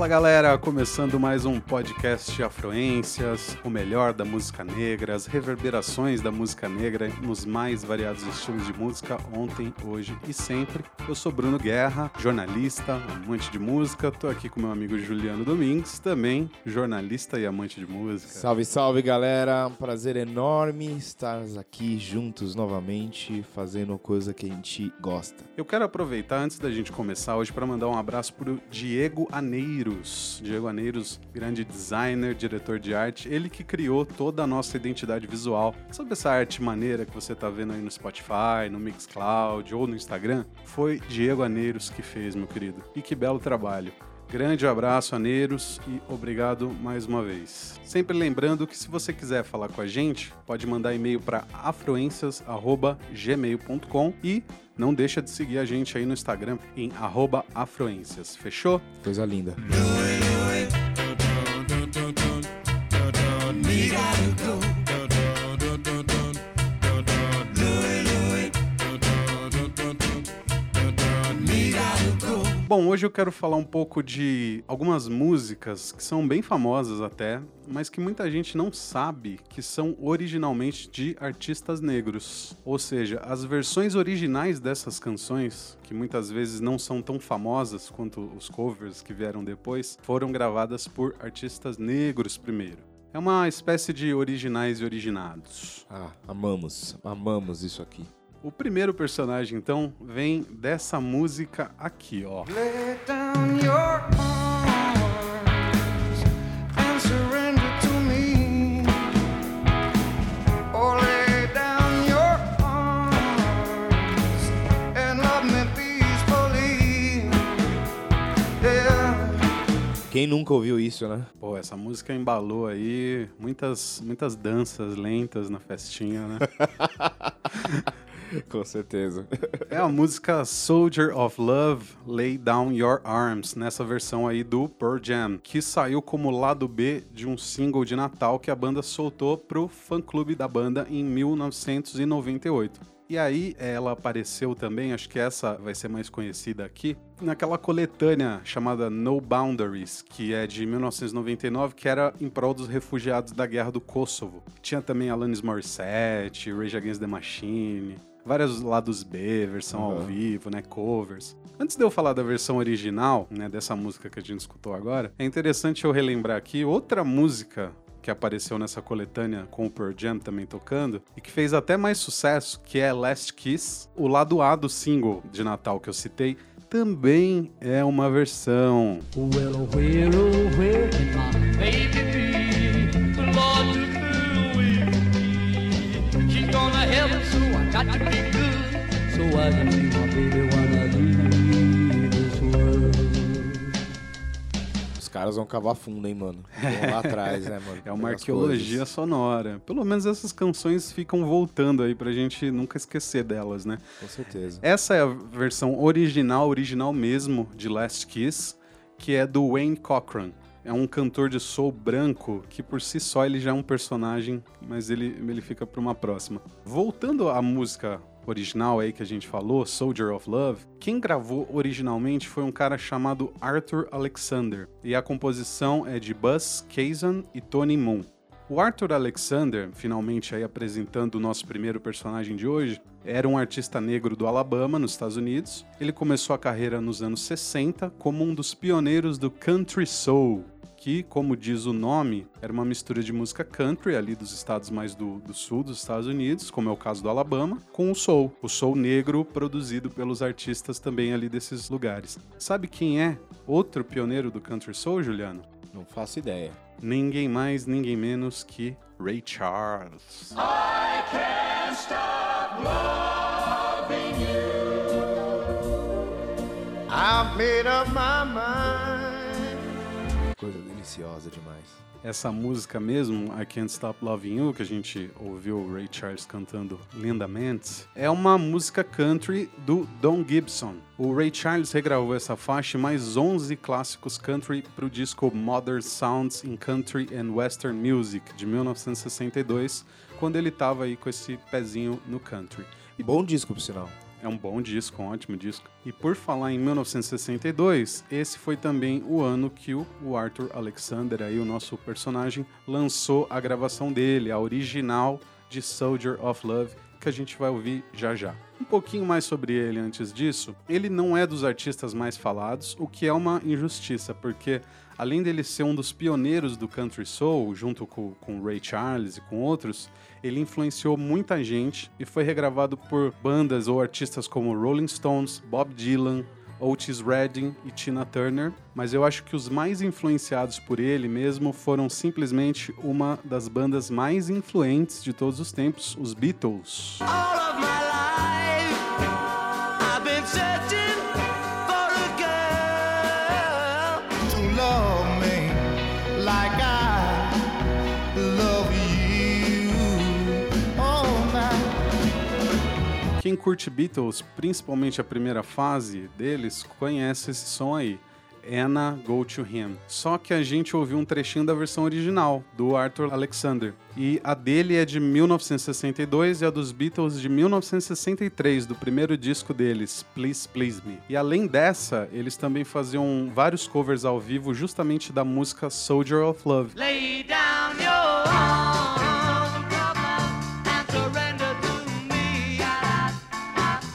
Fala galera, começando mais um podcast Afluências, o melhor da música negra, as reverberações da música negra nos mais variados estilos de música, ontem, hoje e sempre. Eu sou Bruno Guerra, jornalista, amante de música, tô aqui com meu amigo Juliano Domingues, também jornalista e amante de música. Salve, salve galera, um prazer enorme estar aqui juntos novamente, fazendo coisa que a gente gosta. Eu quero aproveitar antes da gente começar hoje para mandar um abraço pro Diego Aneiro Aneiros. Diego Aneiros, grande designer, diretor de arte, ele que criou toda a nossa identidade visual. Sabe essa arte maneira que você tá vendo aí no Spotify, no Mixcloud ou no Instagram? Foi Diego Aneiros que fez, meu querido. E que belo trabalho. Grande abraço, Aneiros, e obrigado mais uma vez. Sempre lembrando que se você quiser falar com a gente, pode mandar e-mail para afluências.gmail.com e não deixa de seguir a gente aí no Instagram em afluências. Fechou? Coisa linda. Bom, hoje eu quero falar um pouco de algumas músicas que são bem famosas até, mas que muita gente não sabe que são originalmente de artistas negros. Ou seja, as versões originais dessas canções, que muitas vezes não são tão famosas quanto os covers que vieram depois, foram gravadas por artistas negros primeiro. É uma espécie de originais e originados. Ah, amamos, amamos isso aqui. O primeiro personagem, então, vem dessa música aqui, ó. Lay down your arms and surrender to me. Oh, lay down your arms and love me peacefully. Yeah. Quem nunca ouviu isso, né? Pô, essa música embalou aí muitas, muitas danças lentas na festinha, né? Com certeza. É a música Soldier of Love, Lay Down Your Arms, nessa versão aí do Pearl Jam, que saiu como lado B de um single de Natal que a banda soltou pro fã-clube da banda em 1998. E aí ela apareceu também, acho que essa vai ser mais conhecida aqui, naquela coletânea chamada No Boundaries, que é de 1999, que era em prol dos refugiados da guerra do Kosovo. Tinha também Alanis Morissette, Rage Against the Machine, vários lados B, versão uhum. ao vivo, né, covers. Antes de eu falar da versão original, né, dessa música que a gente escutou agora, é interessante eu relembrar aqui outra música que apareceu nessa coletânea com o Pearl Jam também tocando e que fez até mais sucesso, que é Last Kiss. O lado A do single de Natal que eu citei também é uma versão. Well, where, oh, where got to be good. So I can see my baby I leave this world. Os caras vão cavar fundo, hein, mano? Vão lá atrás, né, mano? É uma arqueologia coisas. sonora. Pelo menos essas canções ficam voltando aí pra gente nunca esquecer delas, né? Com certeza. Essa é a versão original, original mesmo, de Last Kiss, que é do Wayne Cochran é um cantor de soul branco que por si só ele já é um personagem, mas ele, ele fica para uma próxima. Voltando à música original aí que a gente falou, Soldier of Love, quem gravou originalmente foi um cara chamado Arthur Alexander, e a composição é de Buzz Kazan e Tony Moon. O Arthur Alexander, finalmente aí apresentando o nosso primeiro personagem de hoje, era um artista negro do Alabama, nos Estados Unidos. Ele começou a carreira nos anos 60 como um dos pioneiros do country soul, que, como diz o nome, era uma mistura de música country, ali dos estados mais do, do, sul dos Estados Unidos, como é o caso do Alabama, com o soul. O soul negro produzido pelos artistas também ali desses lugares. Sabe quem é outro pioneiro do country soul, Juliano? Não faço ideia. Ninguém mais, ninguém menos que Ray Charles. I can't stop loving you. I've made up my mind deliciosa demais. Essa música mesmo, I Can't Stop Loving You, que a gente ouviu o Ray Charles cantando lindamente, é uma música country do Don Gibson. O Ray Charles regravou essa faixa e mais 11 clássicos country para o disco Modern Sounds in Country and Western Music, de 1962, quando ele estava aí com esse pezinho no country. E bom disco, por sinal. É um bom disco, um ótimo disco. E por falar em 1962, esse foi também o ano que o Arthur Alexander, aí, o nosso personagem, lançou a gravação dele, a original de Soldier of Love, que a gente vai ouvir já já. Um pouquinho mais sobre ele antes disso, ele não é dos artistas mais falados, o que é uma injustiça, porque além dele ser um dos pioneiros do country soul, junto com, com Ray Charles e com outros, ele influenciou muita gente e foi regravado por bandas ou artistas como Rolling Stones, Bob Dylan, Otis Redding e Tina Turner, mas eu acho que os mais influenciados por ele mesmo foram simplesmente uma das bandas mais influentes de todos os tempos, os Beatles. Quem curte Beatles, principalmente a primeira fase deles, conhece esse som aí. Anna Go to Him. Só que a gente ouviu um trechinho da versão original, do Arthur Alexander. E a dele é de 1962 e a dos Beatles de 1963, do primeiro disco deles, Please Please Me. E além dessa, eles também faziam vários covers ao vivo justamente da música Soldier of Love.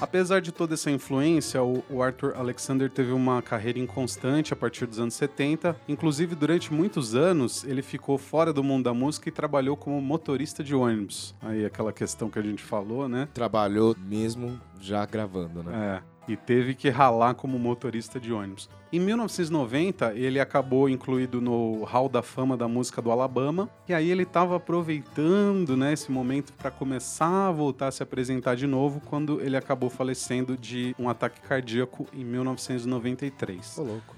Apesar de toda essa influência, o, Arthur Alexander teve uma carreira inconstante a partir dos anos 70. Inclusive, durante muitos anos, ele ficou fora do mundo da música e trabalhou como motorista de ônibus. Aí aquela questão que a gente falou, né? Trabalhou mesmo já gravando, né? É e teve que ralar como motorista de ônibus. Em 1990, ele acabou incluído no Hall da Fama da Música do Alabama, e aí ele estava aproveitando né, esse momento para começar a voltar a se apresentar de novo, quando ele acabou falecendo de um ataque cardíaco em 1993. Ô, louco.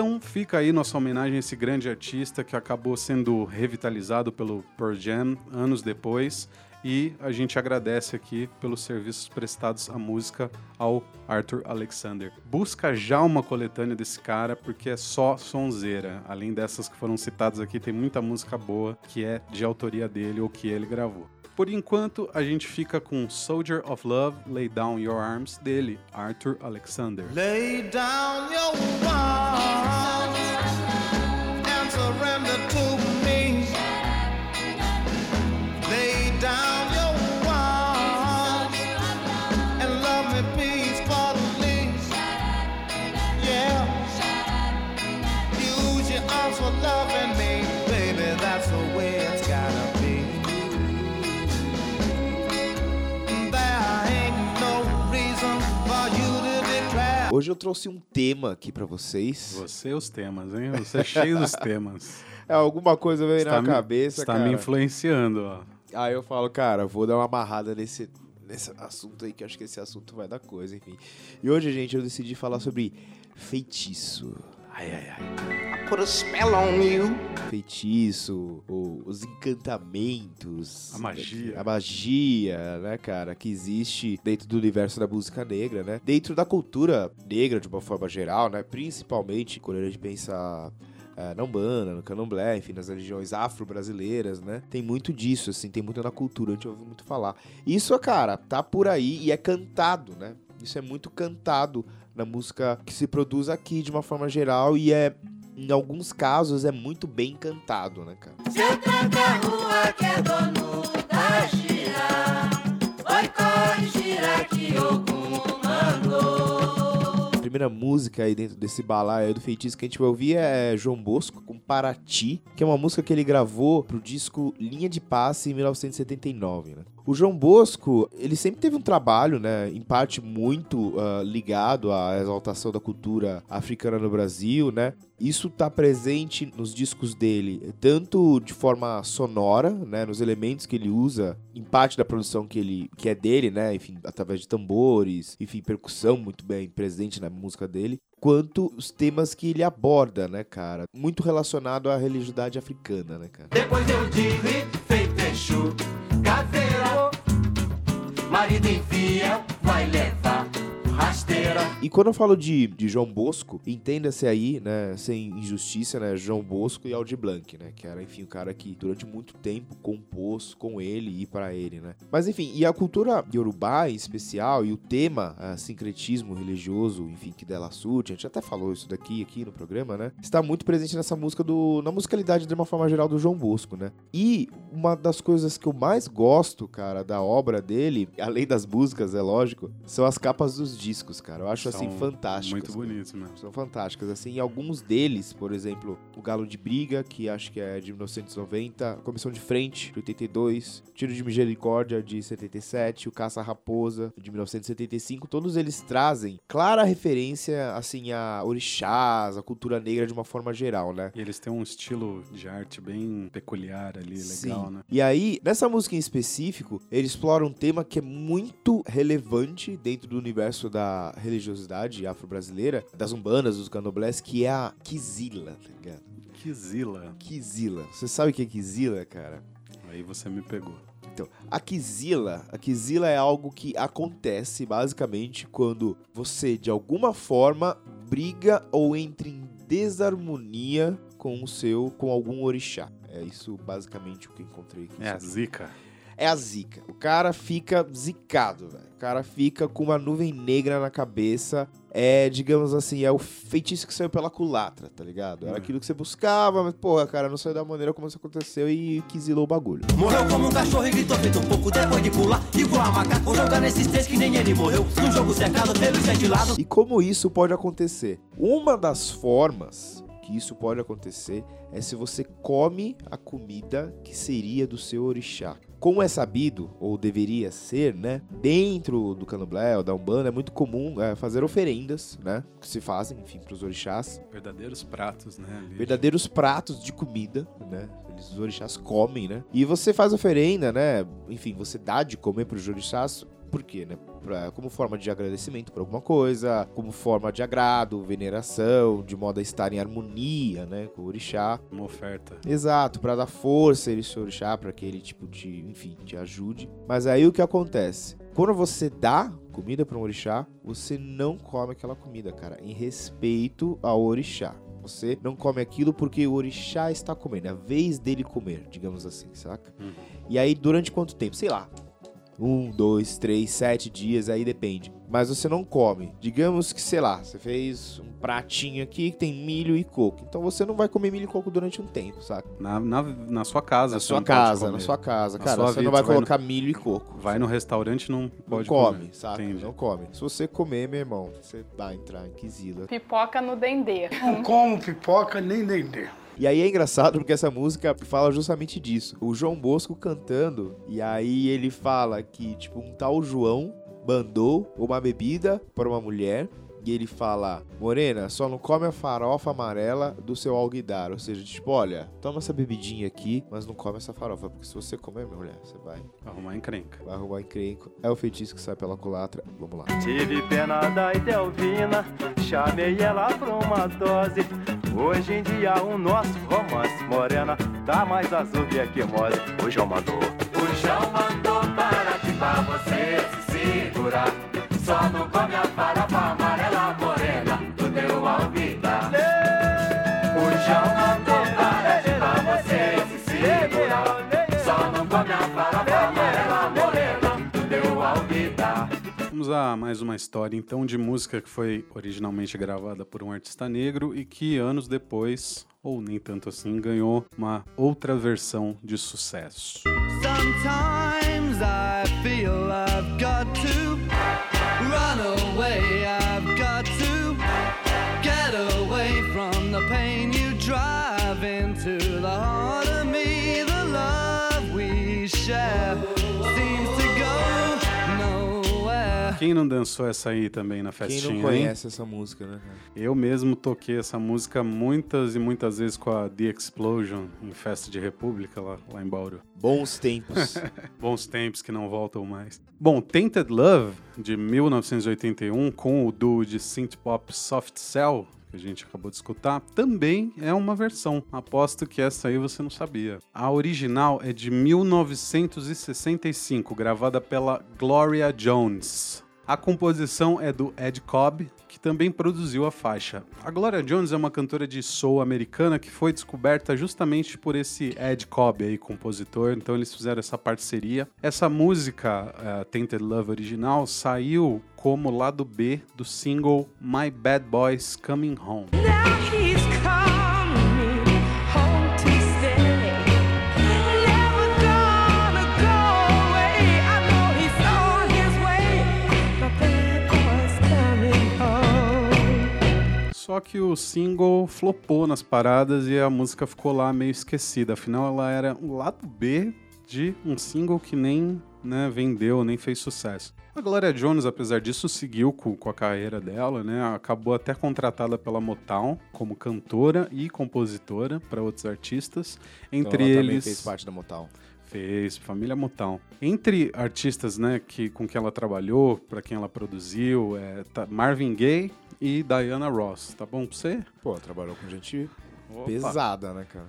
Então fica aí nossa homenagem a esse grande artista que acabou sendo revitalizado pelo Pearl Jam anos depois e a gente agradece aqui pelos serviços prestados à música ao Arthur Alexander. Busca já uma coletânea desse cara, porque é só sonzeira. Além dessas que foram citadas aqui, tem muita música boa que é de autoria dele ou que ele gravou. Por enquanto, a gente fica com Soldier of Love, Lay Down Your Arms, dele, Arthur Alexander. Lay down your arms Hoje eu trouxe um tema aqui para vocês. Você os temas, hein? Você é cheio dos temas. É, alguma coisa veio na me, cabeça, cara. Tá me influenciando, ó. Aí eu falo, cara, vou dar uma amarrada nesse, nesse assunto aí, que acho que esse assunto vai dar coisa, enfim. E hoje, gente, eu decidi falar sobre feitiço. Ai, ai, ai. Put a spell on you. Feitiço, ou os encantamentos. A magia. A magia, né, cara, que existe dentro do universo da música negra, né? Dentro da cultura negra, de uma forma geral, né? Principalmente quando a gente pensa é, na Umbanda, no Candomblé, enfim, nas religiões afro-brasileiras, né? Tem muito disso, assim, tem muito na cultura, a gente ouve muito falar. Isso, cara, tá por aí e é cantado, né? Isso é muito cantado na música que se produz aqui de uma forma geral e é em alguns casos é muito bem cantado, né, cara? Seu tranca-rua que é dono da gira, vai corre, gira que Ogum mandou. A primeira música aí dentro desse balaio do feitiço que a gente vai ouvir é João Bosco com Paraty, que é uma música que ele gravou pro disco Linha de Passe em 1979, né? O João Bosco, ele sempre teve um trabalho, né, em parte muito uh, ligado à exaltação da cultura africana no Brasil, né? Isso está presente nos discos dele, tanto de forma sonora, né, nos elementos que ele usa, em parte da produção que ele que é dele, né, enfim, através de tambores, enfim, percussão muito bem presente na música dele, quanto os temas que ele aborda, né, cara? Muito relacionado à religiosidade africana, né, cara? Depois eu disse, feito Exu, marido infiel vai levar rasteira. E quando eu falo de, de João Bosco, entenda-se aí, né, sem injustiça, né, João Bosco e Aldi Blanc, né, que era, enfim, o cara que durante muito tempo compôs com ele e para ele, né. Mas, enfim, e a cultura Yorubá em especial, e o tema, a sincretismo religioso, enfim, que dela surge, a gente até falou isso daqui, aqui no programa, né, está muito presente nessa música do, na musicalidade de uma forma geral do João Bosco, né. E uma das coisas que eu mais gosto, cara, da obra dele, além das músicas, é lógico, são as capas dos discos, cara. Eu acho, São assim, fantásticas. Muito bonitos mesmo. São fantásticas, assim, alguns deles, por exemplo, o Galo de Briga, que acho que é de 1990, Comissão de Frente, de 82, Tiro de Misericórdia, de 77, o Caça Raposa, de 1975, todos eles trazem clara referência, assim, a orixás, a cultura negra de uma forma geral, né? E eles têm um estilo de arte bem peculiar ali, legal, Sim. né? E aí, nessa música em específico, ele explora um tema que é muito relevante dentro do universo da religiosidade afro-brasileira, das umbandas, dos candomblés, que é a Kizila, tá ligado? Que zila. Kizila. Você sabe o que é Kizila, cara? Aí você me pegou. Então, a Kizila, a Kizila é algo que acontece basicamente quando você de alguma forma briga ou entra em desarmonia com o seu, com algum orixá. É isso basicamente o que encontrei aqui. É a zica. É a zica. O cara fica zicado, velho. O cara fica com uma nuvem negra na cabeça. É, digamos assim, é o feitiço que saiu pela culatra, tá ligado? Era Uhum. aquilo que você buscava, mas, porra, cara, não saiu da maneira como isso aconteceu e quizilou o bagulho. Morreu como um cachorro e gritou feito um pouco depois de pular Igual a macaco, jogar nesses três que nem ele morreu No jogo cercado pelos sete lados E como isso pode acontecer? Uma das formas que isso pode acontecer é se você come a comida que seria do seu orixá. Como é sabido, ou deveria ser, né? Dentro do candomblé ou da Umbanda é muito comum é, fazer oferendas, né? Que se fazem, enfim, para os orixás. Verdadeiros pratos, né? ali. Verdadeiros pratos de comida, né? Eles, os orixás comem, né? E você faz oferenda, né? Enfim, você dá de comer para os orixás por quê, né? Pra, como forma de agradecimento por alguma coisa, como forma de agrado, veneração, de modo a estar em harmonia, né, com o orixá. Uma oferta. Exato, pra dar força a esse orixá, pra que ele, tipo, te, enfim, te ajude. Mas aí o que acontece? Quando você dá comida pra um orixá, você não come aquela comida, cara, em respeito ao orixá. Você não come aquilo porque o orixá está comendo, é a vez dele comer, digamos assim, saca? Uhum. E aí, durante quanto tempo? Sei lá. Um, dois, três, sete dias, aí depende. Mas você não come. Digamos que, sei lá, você fez um pratinho aqui que tem milho e coco. Então você não vai comer milho e coco durante um tempo, saca? Na, na, na sua casa. Na sua não casa, na sua casa. Na Cara, sua você vida, não vai você vai colocar milho e coco. Vai no restaurante e não não pode come, comer. saca? Entendi. Não come. Se você comer, meu irmão, você vai entrar em quisila. Pipoca no dendê. Não como pipoca nem dendê. E aí é engraçado porque essa música fala justamente disso. O João Bosco cantando, e aí ele fala que, tipo, um tal João mandou uma bebida para uma mulher. E ele fala, Morena, só não come a farofa amarela do seu alguidar. Ou seja, tipo, olha, toma essa bebidinha aqui, mas não come essa farofa. Porque se você comer, minha mulher, você vai, Arrumar encrenca. vai arrumar encrenco. É o feitiço que sai pela culatra. Vamos lá. Tive pena da Edelvina, chamei ela pra uma dose. Hoje em dia o nosso romance morena tá mais azul que a quimose. O João mandou. O João mandou para aqui pra você se segurar Só não come a farofa Mais uma história, então, de música que foi originalmente gravada por um artista negro e que anos depois, ou nem tanto assim, ganhou uma outra versão de sucesso. Sometimes I feel I've got to Quem não dançou essa aí também na Quem festinha, não hein? conhece essa música, né? Eu mesmo toquei essa música muitas e muitas vezes com a The Explosion em festa de república lá, lá em Bauru. Bons tempos. Bons tempos que não voltam mais. Bom, Tainted Love, de 1981, com o duo de synth pop Soft Cell, que a gente acabou de escutar, também é uma versão. Aposto que essa aí você não sabia. A original é de 1965, gravada pela Gloria Jones. A composição é do Ed Cobb, que também produziu a faixa. A Gloria Jones é uma cantora de soul americana que foi descoberta justamente por esse Ed Cobb aí, compositor, então eles fizeram essa parceria. Essa música, uh, Tainted Love original, saiu como lado B do single My Bad Boys Coming Home. Só que o single flopou nas paradas e a música ficou lá meio esquecida. Afinal, ela era um lado B de um single que nem né, vendeu, nem fez sucesso. A Gloria Jones, apesar disso, seguiu com, com a carreira dela, né? Acabou até contratada pela Motown como cantora e compositora para outros artistas. Entre Então ela eles. também fez parte da Motown. Fez, família Motown. Entre artistas, né, que, com quem ela trabalhou, para quem ela produziu, é tá Marvin Gaye e Diana Ross. Tá bom pra você? Pô, trabalhou com gente Opa. pesada, né, cara?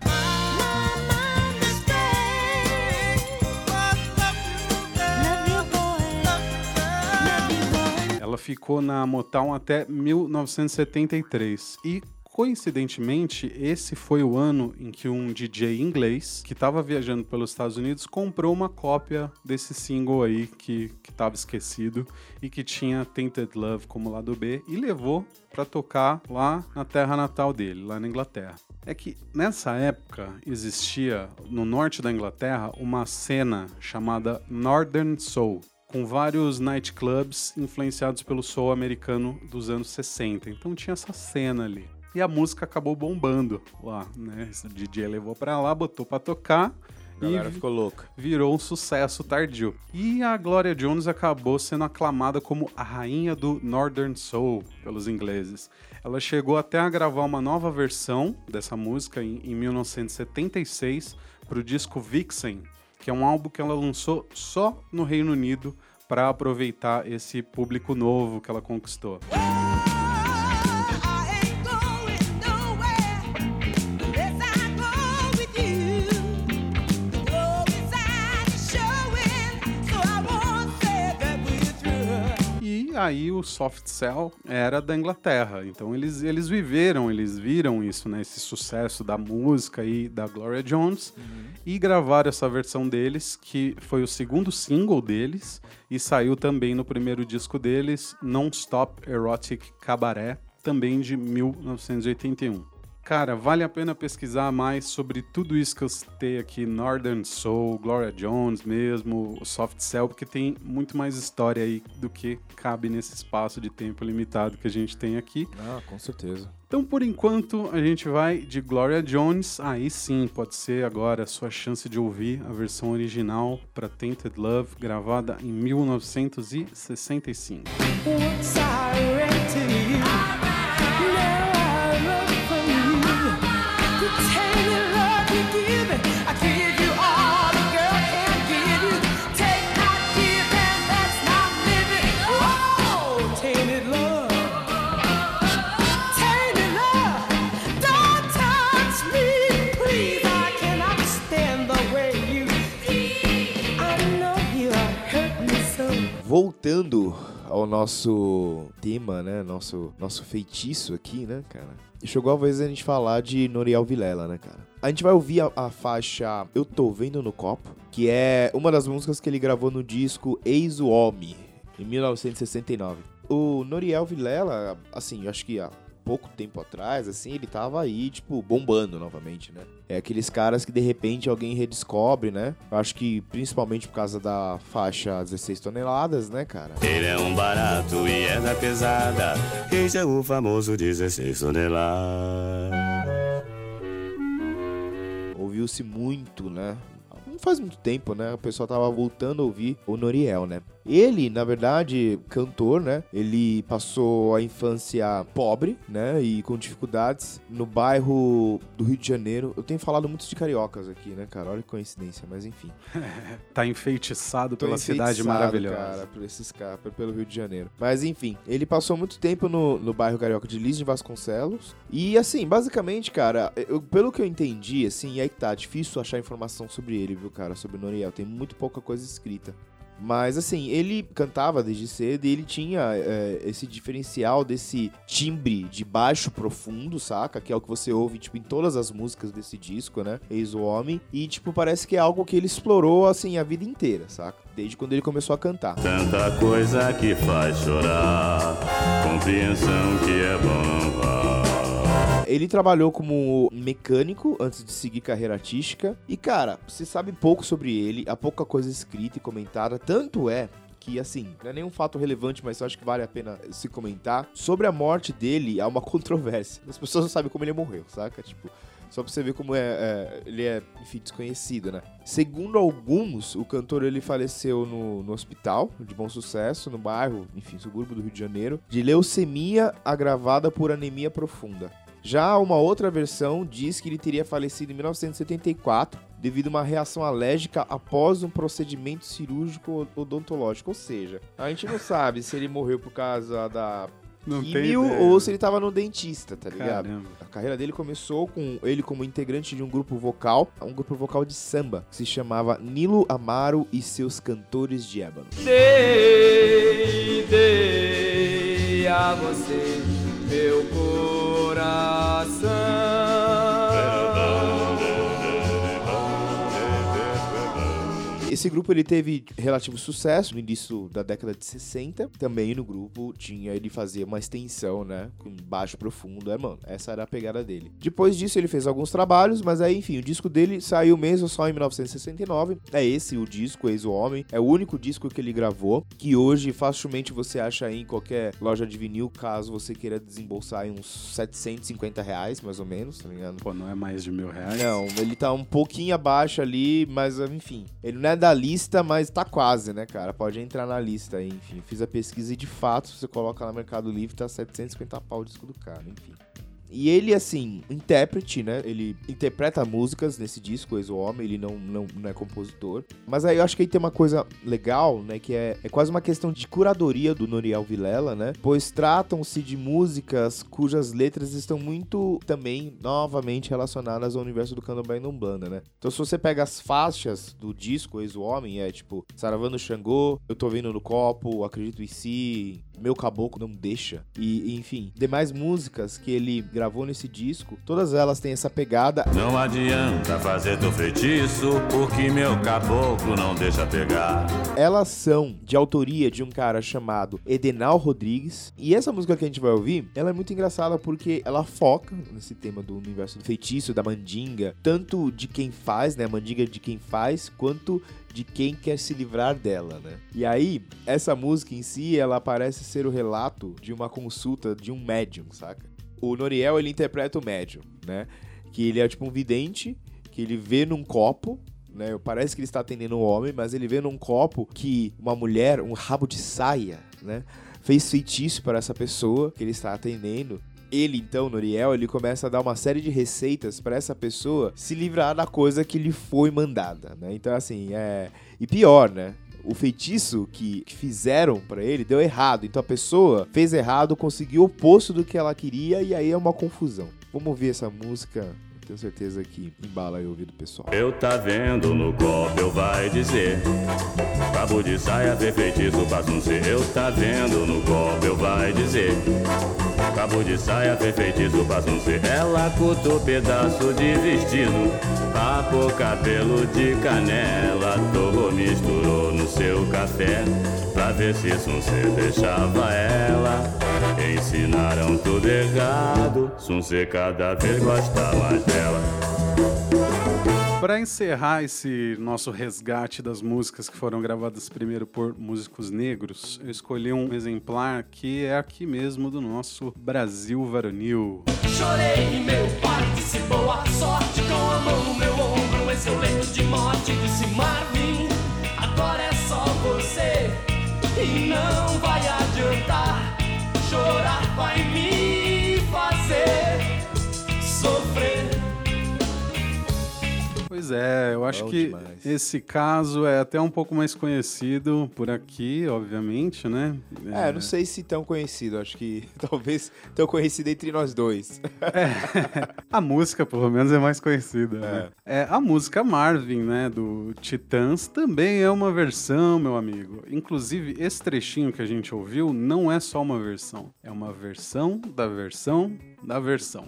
Ela ficou na Motown até 1973 e coincidentemente esse foi o ano em que um DJ inglês que estava viajando pelos Estados Unidos comprou uma cópia desse single aí que estava esquecido e que tinha Tainted Love como lado B e levou para tocar lá na terra natal dele, lá na Inglaterra. É que nessa época existia no norte da Inglaterra uma cena chamada Northern Soul, com vários nightclubs influenciados pelo soul americano dos anos 60. Então tinha essa cena ali. E a música acabou bombando lá, né? Esse DJ levou pra lá, botou pra tocar A galera e ficou louca. virou um sucesso tardio. E a Gloria Jones acabou sendo aclamada como a rainha do Northern Soul pelos ingleses. Ela chegou até a gravar uma nova versão dessa música em, em 1976 para o disco Vixen, que é um álbum que ela lançou só no Reino Unido para aproveitar esse público novo que ela conquistou. Aí o soft cell era da Inglaterra. Então eles, eles viveram, eles viram isso, né? Esse sucesso da música e da Gloria Jones. E gravaram essa versão deles, que foi o segundo single deles. E saiu também no primeiro disco deles, Non-Stop Erotic Cabaret, também de 1981. Cara, vale a pena pesquisar mais sobre tudo isso que eu citei aqui, Northern Soul, Gloria Jones mesmo, o Soft Cell, porque tem muito mais história aí do que cabe nesse espaço de tempo limitado que a gente tem aqui. Ah, com certeza. Então, por enquanto, a gente vai de Gloria Jones. Aí sim, pode ser agora a sua chance de ouvir a versão original para Tainted Love, gravada em 1965. Once I Voltando ao nosso tema, né? Nosso, nosso feitiço aqui, né, cara? Chegou a vez a gente falar de Noriel Vilela, né, cara? A gente vai ouvir a, a faixa Eu Tô Vendo no Copo, que é uma das músicas que ele gravou no disco Eis o Homem, em 1969. O Noriel Vilela, assim, acho que há pouco tempo atrás, assim, ele tava aí, tipo, bombando novamente, né? É aqueles caras que de repente alguém redescobre, né? Eu acho que principalmente por causa da faixa 16 toneladas, né, cara? Ele é um barato e é da pesada. Este é o famoso 16 toneladas. ouviu-se muito, né? Não faz muito tempo, né? O pessoal tava voltando a ouvir o Noriel, né? Ele, na verdade, cantor, né? Ele passou a infância pobre, né? E com dificuldades no bairro do Rio de Janeiro. Eu tenho falado muito de cariocas aqui, né, cara? Olha que coincidência, mas enfim. Tá enfeitiçado Tô pela cidade enfeitiçado, maravilhosa. Cara, por esses caras, pelo Rio de Janeiro. Mas enfim, ele passou muito tempo no, no bairro carioca de Liz de Vasconcelos. E assim, basicamente, cara, eu- pelo que eu entendi, assim, e aí que tá, difícil achar informação sobre ele, viu, cara, sobre Noriel. Tem muito pouca coisa escrita. Mas assim, ele cantava desde cedo e ele tinha é, esse diferencial desse timbre de baixo profundo, saca? Que é o que você ouve, tipo, em todas as músicas desse disco, né? Eis o Homem. E, tipo, parece que é algo que ele explorou, assim, a vida inteira, saca? Desde quando ele começou a cantar. Tanta coisa que faz chorar, compreensão que é bom. ah. Ele trabalhou como mecânico antes de seguir carreira artística. E, cara, você sabe pouco sobre ele, há pouca coisa escrita e comentada. Tanto é que, assim, não é nenhum fato relevante, mas eu acho que vale a pena se comentar. Sobre a morte dele, há uma controvérsia. As pessoas não sabem como ele morreu, saca? Tipo, só pra você ver como é, é, ele é, enfim, desconhecido, né? Segundo alguns, o cantor ele faleceu no, no hospital de bom sucesso, no bairro, enfim, subúrbio do Rio de Janeiro, de leucemia agravada por anemia profunda. Já uma outra versão diz que ele teria falecido em 1974 devido a uma reação alérgica após um procedimento cirúrgico odontológico. Ou seja, a gente não sabe se ele morreu por causa da Não químio ou se ele tava no dentista, tá ligado? Caramba. A carreira dele começou com ele como integrante de um grupo vocal, um grupo vocal de samba, que se chamava Nilo Amaro e seus cantores de ébano. Dei, dei a você meu coração. Esse grupo ele teve relativo sucesso no início da década de 60. Também no grupo tinha ele fazia uma extensão, né, com baixo profundo, é, mano, essa era a pegada dele. Depois disso ele fez alguns trabalhos, mas aí, enfim, o disco dele saiu mesmo só em 1969. É esse o disco, Eis o Homem, é o único disco que ele gravou, que hoje facilmente você acha aí em qualquer loja de vinil, caso você queira desembolsar aí uns 750 reais, mais ou menos, tá ligado? Pô, não é mais de mil reais? Não, ele tá um pouquinho abaixo ali, mas enfim. Ele não é da lista, mas tá quase, né, cara? Pode entrar na lista aí, enfim. Fiz a pesquisa e de fato, se você coloca lá no Mercado Livre, tá 750 pau o disco do cara, enfim. E ele, assim, intérprete, né? Ele interpreta músicas nesse disco, o Homem, ele não, não, não é compositor. Mas aí eu acho que aí tem uma coisa legal, né? Que é, é quase uma questão de curadoria do Noriel Vilela, né? Pois tratam-se de músicas cujas letras estão muito também, novamente, relacionadas ao universo do candomblé e né? Então se você pega as faixas do disco Ex o Homem, é tipo Saravano Xangô, Eu Tô Vindo no Copo, Acredito em Si, Meu Caboclo Não Deixa. E, enfim, demais músicas que ele gravou nesse disco, todas elas têm essa pegada. Não adianta fazer feitiço, porque meu caboclo não deixa pegar. Elas são de autoria de um cara chamado Edenal Rodrigues. E essa música que a gente vai ouvir, ela é muito engraçada porque ela foca nesse tema do universo do feitiço, da mandinga, tanto de quem faz, né, mandinga de quem faz, quanto de quem quer se livrar dela, né? E aí, essa música em si, ela parece ser o relato de uma consulta de um médium, saca? O Noriel, ele interpreta o médium, né? Que ele é tipo um vidente, que ele vê num copo, né? Parece que ele está atendendo um homem, mas ele vê num copo que uma mulher, um rabo de saia, né? Fez feitiço para essa pessoa que ele está atendendo. Ele, então, Noriel, ele começa a dar uma série de receitas para essa pessoa se livrar da coisa que lhe foi mandada, né? Então, assim, é... E pior, né? O feitiço que, que fizeram pra ele deu errado. Então a pessoa fez errado, conseguiu o oposto do que ela queria e aí é uma confusão. Vamos ouvir essa música. Tenho certeza que embala aí o ouvido pessoal. Eu tá vendo no copo, eu vai dizer. Cabo de saia, fez feitiço pra ser. Eu tá vendo no copo, eu vai dizer. Cabo de saia, fez feitiço pra ser. Ela cortou pedaço de vestido. Papou cabelo de canela. Torrou, misturou no seu café. Pra ver se Sunce deixava ela. Ensinaram tudo errado. Sunce cada vez gosta mais dela. Para encerrar esse nosso resgate das músicas que foram gravadas primeiro por músicos negros, eu escolhi um exemplar que é aqui mesmo do nosso Brasil Varonil. Chorei, meu pai disse boa sorte Com a mão no meu ombro, esse é o leito de morte Disse Marvin, E não vai adiantar Chorar vai me Pois é, eu acho Bom que demais. esse caso é até um pouco mais conhecido por aqui, obviamente, né? É, não sei se tão conhecido, acho que talvez tão conhecido entre nós dois. A música, pelo menos, é mais conhecida. né? É, a música Marvin, né, do Titãs, também é uma versão, meu amigo. Inclusive, esse trechinho que a gente ouviu não é só uma versão, é uma versão da versão da versão.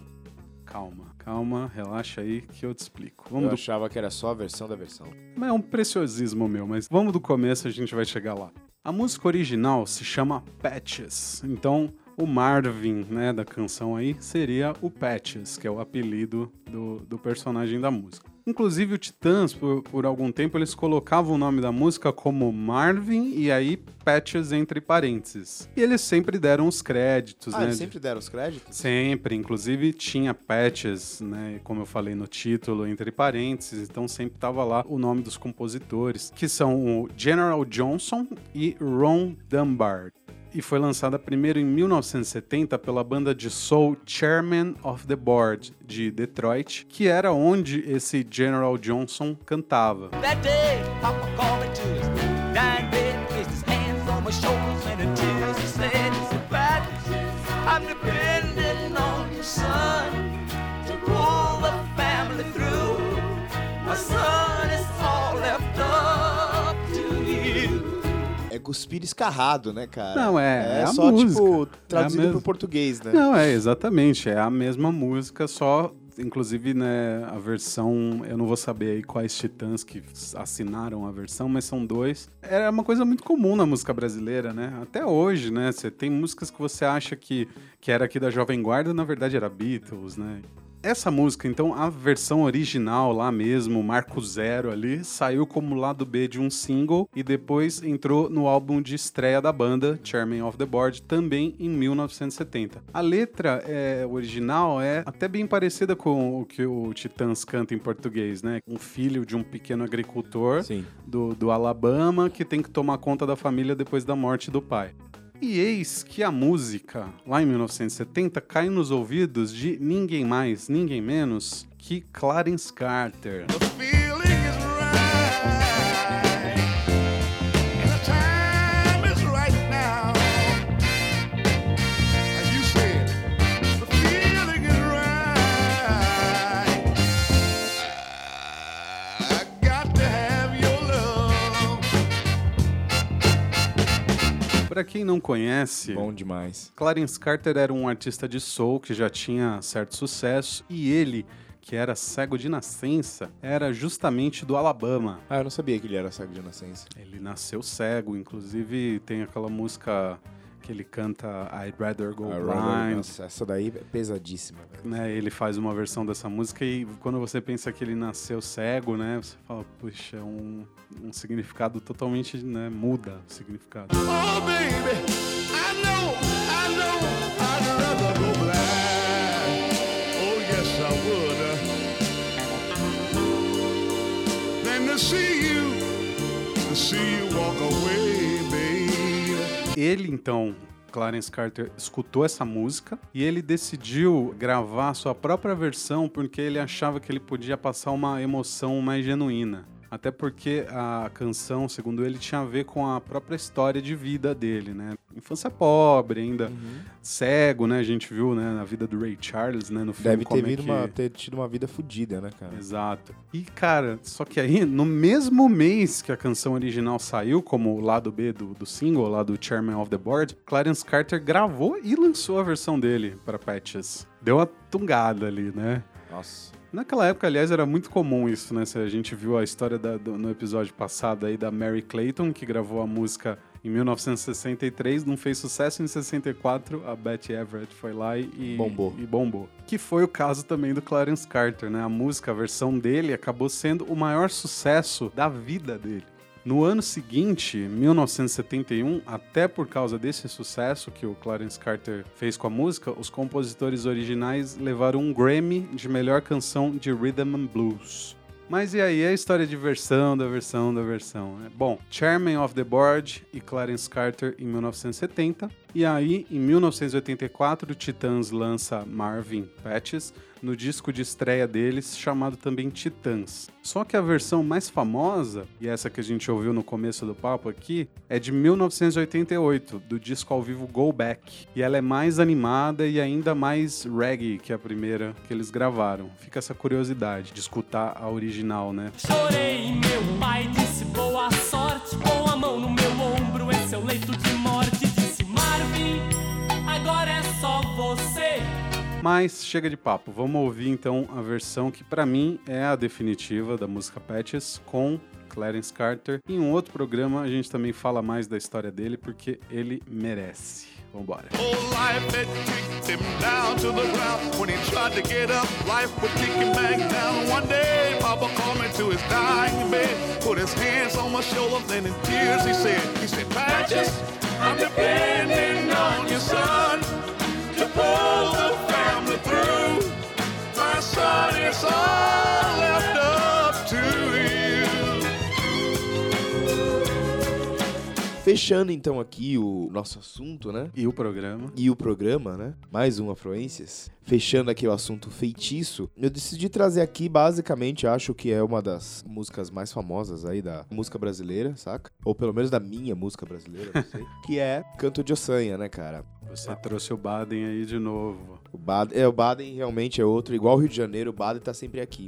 Calma, calma, relaxa aí que eu te explico. Vamos Eu do achava que era só a versão da versão. Mas é um preciosismo meu, mas vamos do começo, a gente vai chegar lá. A música original se chama Patches, então o Marvin, né, da canção aí, seria o Patches, que é o apelido do, do personagem da música. Inclusive o Titãs, por, por algum tempo, eles colocavam o nome da música como Marvin e aí Patches entre parênteses. E eles sempre deram os créditos, Ah, né? eles sempre deram os créditos? Sempre, inclusive tinha patches, né, como eu falei no título, entre parênteses, então sempre tava lá o nome dos compositores, que são o General Johnson e Ron Dunbar. E foi lançada primeiro em 1970 pela banda de soul Chairman of the Board, de Detroit, que era onde esse General Johnson cantava. Cuspir escarrado, né, cara? Não, é- é a só, música. tipo, É a traduzido mesma. pro português, né? Não, é, exatamente. É a mesma música, só. Inclusive, né, a versão. Eu não vou saber aí quais titãs que assinaram a versão, mas são dois. Era uma coisa muito comum na música brasileira, né? Até hoje, né? Você tem músicas que você acha que, que era aqui da Jovem Guarda, na verdade era Beatles, né? Essa música, então, a versão original lá mesmo, Marco Zero ali, saiu como lado B de um single e depois entrou no álbum de estreia da banda, Chairman of the Board, também em 1970. A letra é, original é até bem parecida com o que o Titãs canta em português, né? Um filho de um pequeno agricultor do, do Alabama que tem que tomar conta da família depois da morte do pai. E eis que a música, lá em 1970, cai nos ouvidos de ninguém mais, ninguém menos que Clarence Carter. Para quem não conhece, Bom demais. Clarence Carter era um artista de soul que já tinha certo sucesso e ele, que era cego de nascença, era justamente do Alabama. Ah, eu não sabia que ele era cego de nascença. Ele nasceu cego, inclusive tem aquela música que ele canta I'd Rather Go Robert, Blind. Nossa, essa daí é pesadíssima, né, ele faz uma versão dessa música e quando você pensa que ele nasceu cego, né, você fala, puxa, é um, um significado totalmente, né, muda o significado. Oh, baby, I know, I know, I'd rather go blind. Oh, yes, I would. Than to see you, to see you. Ele, então, Clarence Carter, escutou essa música e ele decidiu gravar sua própria versão porque ele achava que ele podia passar uma emoção mais genuína. Até porque a canção, segundo ele, tinha a ver com a própria história de vida dele, né? Infância pobre, ainda Uhum. cego, né? A gente viu, né, na vida do Ray Charles, né, no filme Deve ter, é vindo que- uma, ter tido uma vida fodida, né, cara? Exato. E, cara, só que aí, no mesmo mês que a canção original saiu, como o lado B do, do single, lá do Chairman of the Board, Clarence Carter gravou e lançou a versão dele para Patches. Deu uma tungada ali, né? Nossa. Naquela época, aliás, era muito comum isso, né? Se a gente viu a história da- do- no episódio passado aí da Mary Clayton, que gravou a música em 1963, não fez sucesso em 64, a Betty Everett foi lá e, Bombou. e bombou. Que foi o caso também do Clarence Carter, né? A música, a versão dele, acabou sendo o maior sucesso da vida dele. No ano seguinte, 1971, até por causa desse sucesso que o Clarence Carter fez com a música, os compositores originais levaram um Grammy de melhor canção de Rhythm and Blues. Mas e aí a história de versão da versão da versão? né? Bom, Chairman of the Board e Clarence Carter em 1970. E aí, em 1984, o Titãs lança Marvin Patches no disco de estreia deles, chamado também Titãs. Só que a versão mais famosa, e essa que a gente ouviu no começo do papo aqui, é de 1988, do disco ao vivo Go Back. E ela é mais animada e ainda mais reggae que a primeira que eles gravaram. Fica essa curiosidade de escutar a original, né? Chorei, meu pai disse boa Mas chega de papo, vamos ouvir então a versão que pra mim é a definitiva da música Patches com Clarence Carter. Em um outro programa a gente também fala mais da história dele porque ele merece. Vambora. Oh, life had kicked him down to the ground. When he tried to get up, life would kick him back down. One day, Papa called me to his dying bed, put his hands on my in tears he said, he said, Patches, I'm depending on son Fechando então aqui o nosso assunto, né? E o programa? E o programa, né? Mais um Afluências. Fechando aqui o assunto feitiço, eu decidi trazer aqui, basicamente, acho que é uma das músicas mais famosas aí da música brasileira, saca? Ou pelo menos da minha música brasileira, não sei. que é Canto de Ossanha, né, cara? Você trouxe o Baden aí de novo. O Baden, é, o Baden realmente é outro, igual o Rio de Janeiro, o Baden tá sempre aqui.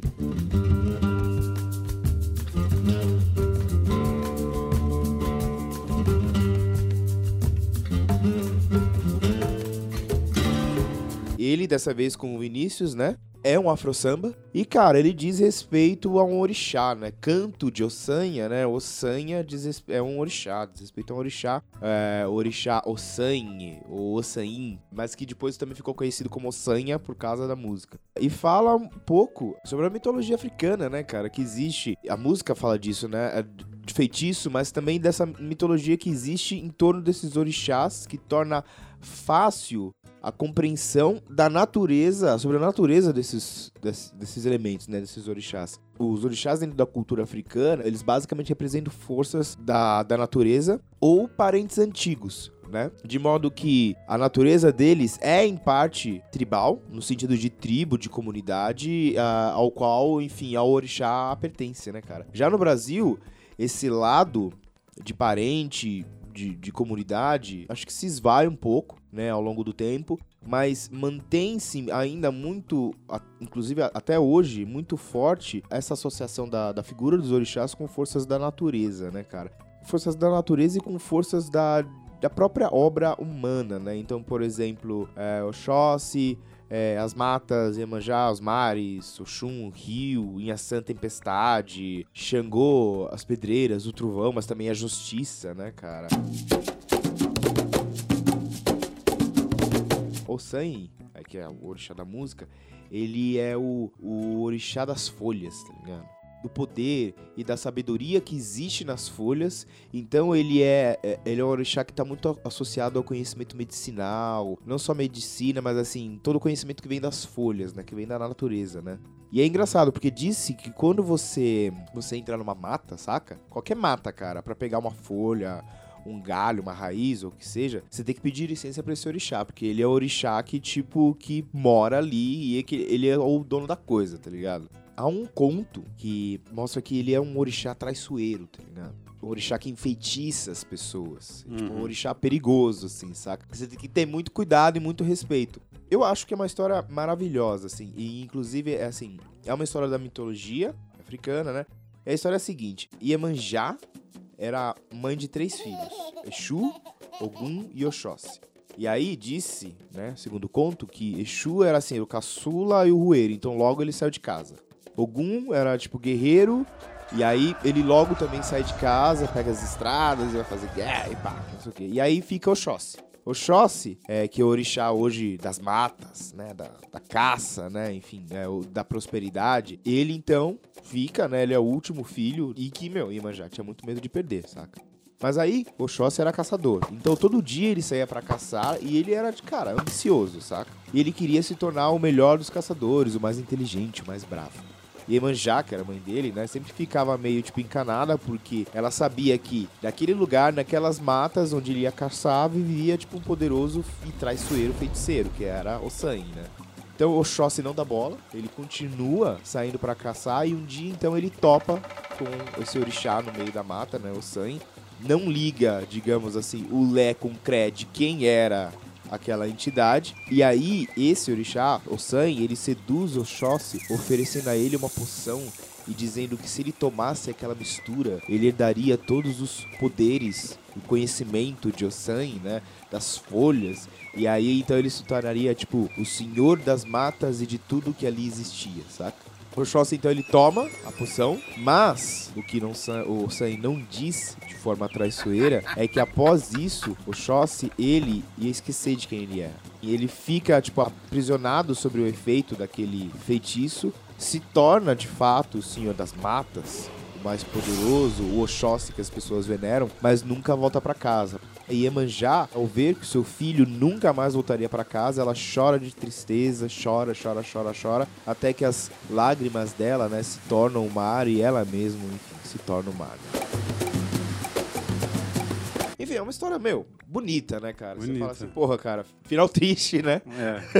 Ele, dessa vez com o Vinícius, né? É um afro-samba. E, cara, ele diz respeito a um orixá, né? Canto de Ossanha, né? Ossanha diz é um orixá, diz respeito a um orixá. É, orixá Ossanhe, ou Ossain, mas que depois também ficou conhecido como Ossanha por causa da música. E fala um pouco sobre a mitologia africana, né, cara? Que existe. A música fala disso, né? é De feitiço, mas também dessa mitologia que existe em torno desses orixás, que torna fácil a compreensão da natureza, sobre a natureza desses, desses, desses elementos, né, desses orixás. Os orixás dentro da cultura africana, eles basicamente representam forças da, da natureza ou parentes antigos, né? De modo que a natureza deles é em parte tribal, no sentido de tribo, de comunidade, ao qual, enfim, ao orixá pertence, né, cara? Já no Brasil, esse lado de parente, de, de comunidade, acho que se esvai um pouco, né, ao longo do tempo, mas mantém-se ainda muito, inclusive até hoje, muito forte essa associação da, da figura dos orixás com forças da natureza, né, cara? Forças da natureza e com forças da, da própria obra humana, né? Então, por exemplo, é, Oxóssi, é, as matas, Iemanjá, os mares, Oxum, o rio, Inhaçã, tempestade, Xangô, as pedreiras, o trovão, mas também a justiça, né, cara? Ossan, é, que é o orixá da música, ele é o, o orixá das folhas, tá ligado? Do poder e da sabedoria que existe nas folhas. Então ele é, é- ele é um orixá que está muito associado ao conhecimento medicinal. Não só medicina, mas assim, todo o conhecimento que vem das folhas, né? Que vem da natureza, né? E é engraçado, porque disse que quando você, você entra numa mata, saca? Qualquer mata, cara, pra pegar uma folha, um galho, uma raiz ou o que seja, você tem que pedir licença pra esse orixá, porque ele é o orixá que, tipo, que mora ali e é que ele é o dono da coisa, tá ligado? Há um conto que mostra que ele é um orixá traiçoeiro, tá ligado? Um orixá que enfeitiça as pessoas. Tipo, um Uhum. orixá perigoso, assim, saca? Você tem que ter muito cuidado e muito respeito. Eu acho que é uma história maravilhosa, assim. E, inclusive, é assim, é uma história da mitologia africana, né? E a história é a seguinte. Iemanjá era mãe de três filhos. Exu, Ogum e Oxóssi. E aí disse, né, segundo o conto, que Exu era assim, o caçula e o rueiro. Então logo ele saiu de casa. Ogum era tipo guerreiro. E aí ele logo também sai de casa, pega as estradas e vai fazer guerra e pá, não sei o quê. E aí fica Oxóssi. Oxóssi, é, que é o orixá hoje das matas, né, da, da caça, né, enfim, é, o- da prosperidade, ele então fica, né, ele é o último filho e que, meu, Iemanjá tinha muito medo de perder, saca? Mas aí, Oxóssi era caçador. Então todo dia ele saía pra caçar e ele era, cara, ambicioso, saca? E ele queria se tornar o melhor dos caçadores, o mais inteligente, o mais bravo. Iemanjá, que era a mãe dele, né, sempre ficava meio, tipo, encanada, porque ela sabia que daquele lugar, naquelas matas onde ele ia caçar, vivia, tipo, um poderoso e traiçoeiro feiticeiro, que era Ossan, né? Então o Oxóssi não dá bola, ele continua saindo pra caçar e um dia então ele topa com esse orixá no meio da mata, né, o San. Não liga, digamos assim, o Lé com Cré de quem era aquela entidade. E aí esse orixá, o San, ele seduz Oxóssi oferecendo a ele uma poção e dizendo que se ele tomasse aquela mistura, ele herdaria todos os poderes, o conhecimento de Osan, né, das folhas. E aí então ele se tornaria tipo o senhor das matas e de tudo que ali existia, saca? Oxóssi então ele toma a poção, mas o que não, o San não diz de forma traiçoeira é que após isso, o Oxóssi ele ia esquecer de quem ele era. E ele fica tipo aprisionado sobre o efeito daquele feitiço, se torna de fato o senhor das matas, o mais poderoso, o Oxóssi que as pessoas veneram, mas nunca volta pra casa. Iemanjá, ao ver que seu filho nunca mais voltaria pra casa, ela chora de tristeza, chora, chora, chora, chora, até que as lágrimas dela, né, se tornam o mar e ela mesma, enfim, se torna o mar. Enfim, é uma história, meu, bonita, né, cara? Você Bonita. fala assim, porra, cara, final triste, né?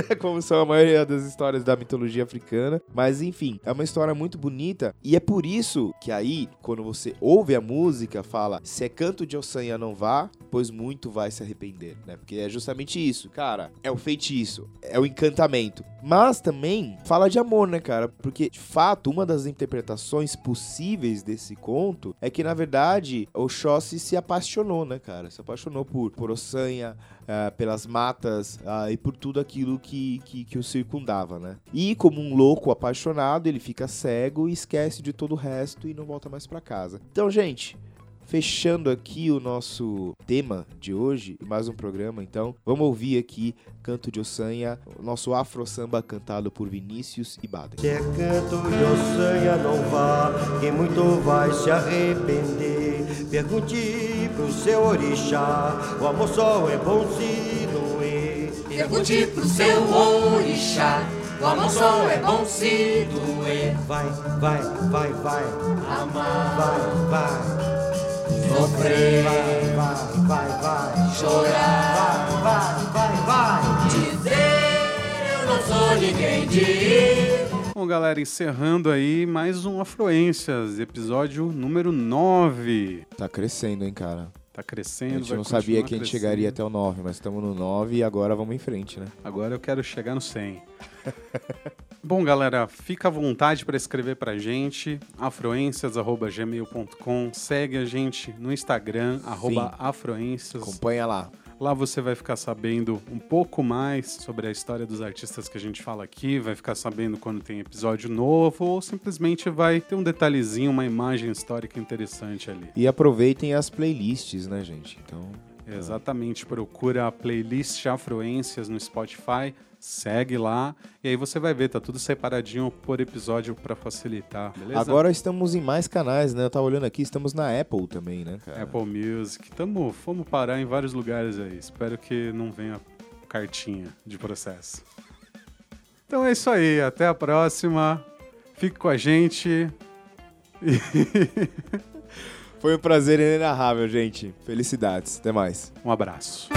É. como são a maioria das histórias da mitologia africana. Mas enfim, é uma história muito bonita. E é por isso que aí, quando você ouve a música, fala: se é canto de Ossanha, não vá, pois muito vai se arrepender, né? Porque é justamente isso, cara. É o feitiço, é o encantamento. Mas também fala de amor, né, cara? Porque, de fato, uma das interpretações possíveis desse conto é que, na verdade, Oxóssi se apaixonou, né, cara? Se apaixonou por, por Ossanha, ah, pelas matas ah, e por tudo aquilo que, que, que o circundava, né? E como um louco apaixonado, ele fica cego e esquece de todo o resto e não volta mais pra casa. Então, gente, fechando aqui o nosso tema de hoje, mais um programa, então, vamos ouvir aqui Canto de Ossanha, nosso afro samba cantado por Vinícius e Baden. Se é canto de ossanha não vá, que muito vai se arrepender. Pergunte pro seu orixá, o amor só é bom se doer. Pergunte pro seu orixá, o amor só é bom se doer. Vai, vai, vai, vai, Amar, vai, vai. sofrer, Vai, vai, vai, vai. chorar, Vai, vai, vai. dizer eu não sou ninguém de ir. Bom, galera, encerrando aí mais um Afluências, episódio número 9. Tá crescendo, hein, cara? Tá A crescendo, gente vai não sabia que a gente crescendo. chegaria até o 9, mas estamos no 9 e agora vamos em frente, né? Agora eu quero chegar no 100. Bom, galera, fica à vontade para escrever pra gente, afroências.gmail.com. Segue a gente no Instagram, arroba afroências. Acompanha lá. Lá você vai ficar sabendo um pouco mais sobre a história dos artistas que a gente fala aqui, vai ficar sabendo quando tem episódio novo, ou simplesmente vai ter um detalhezinho, uma imagem histórica interessante ali. E aproveitem as playlists, né, gente? Então, Exatamente, procura a playlist Afluências no Spotify, segue lá, e aí você vai ver, tá tudo separadinho por episódio pra facilitar, beleza? agora estamos em mais canais, né? Eu tava olhando aqui, estamos na Apple também, né, cara? Apple Music, tamo, fomos parar em vários lugares aí, espero que não venha cartinha de processo. Então é isso aí, até a próxima, fique com a gente. Foi um prazer inenarrável, gente. Felicidades. Até mais. Um abraço.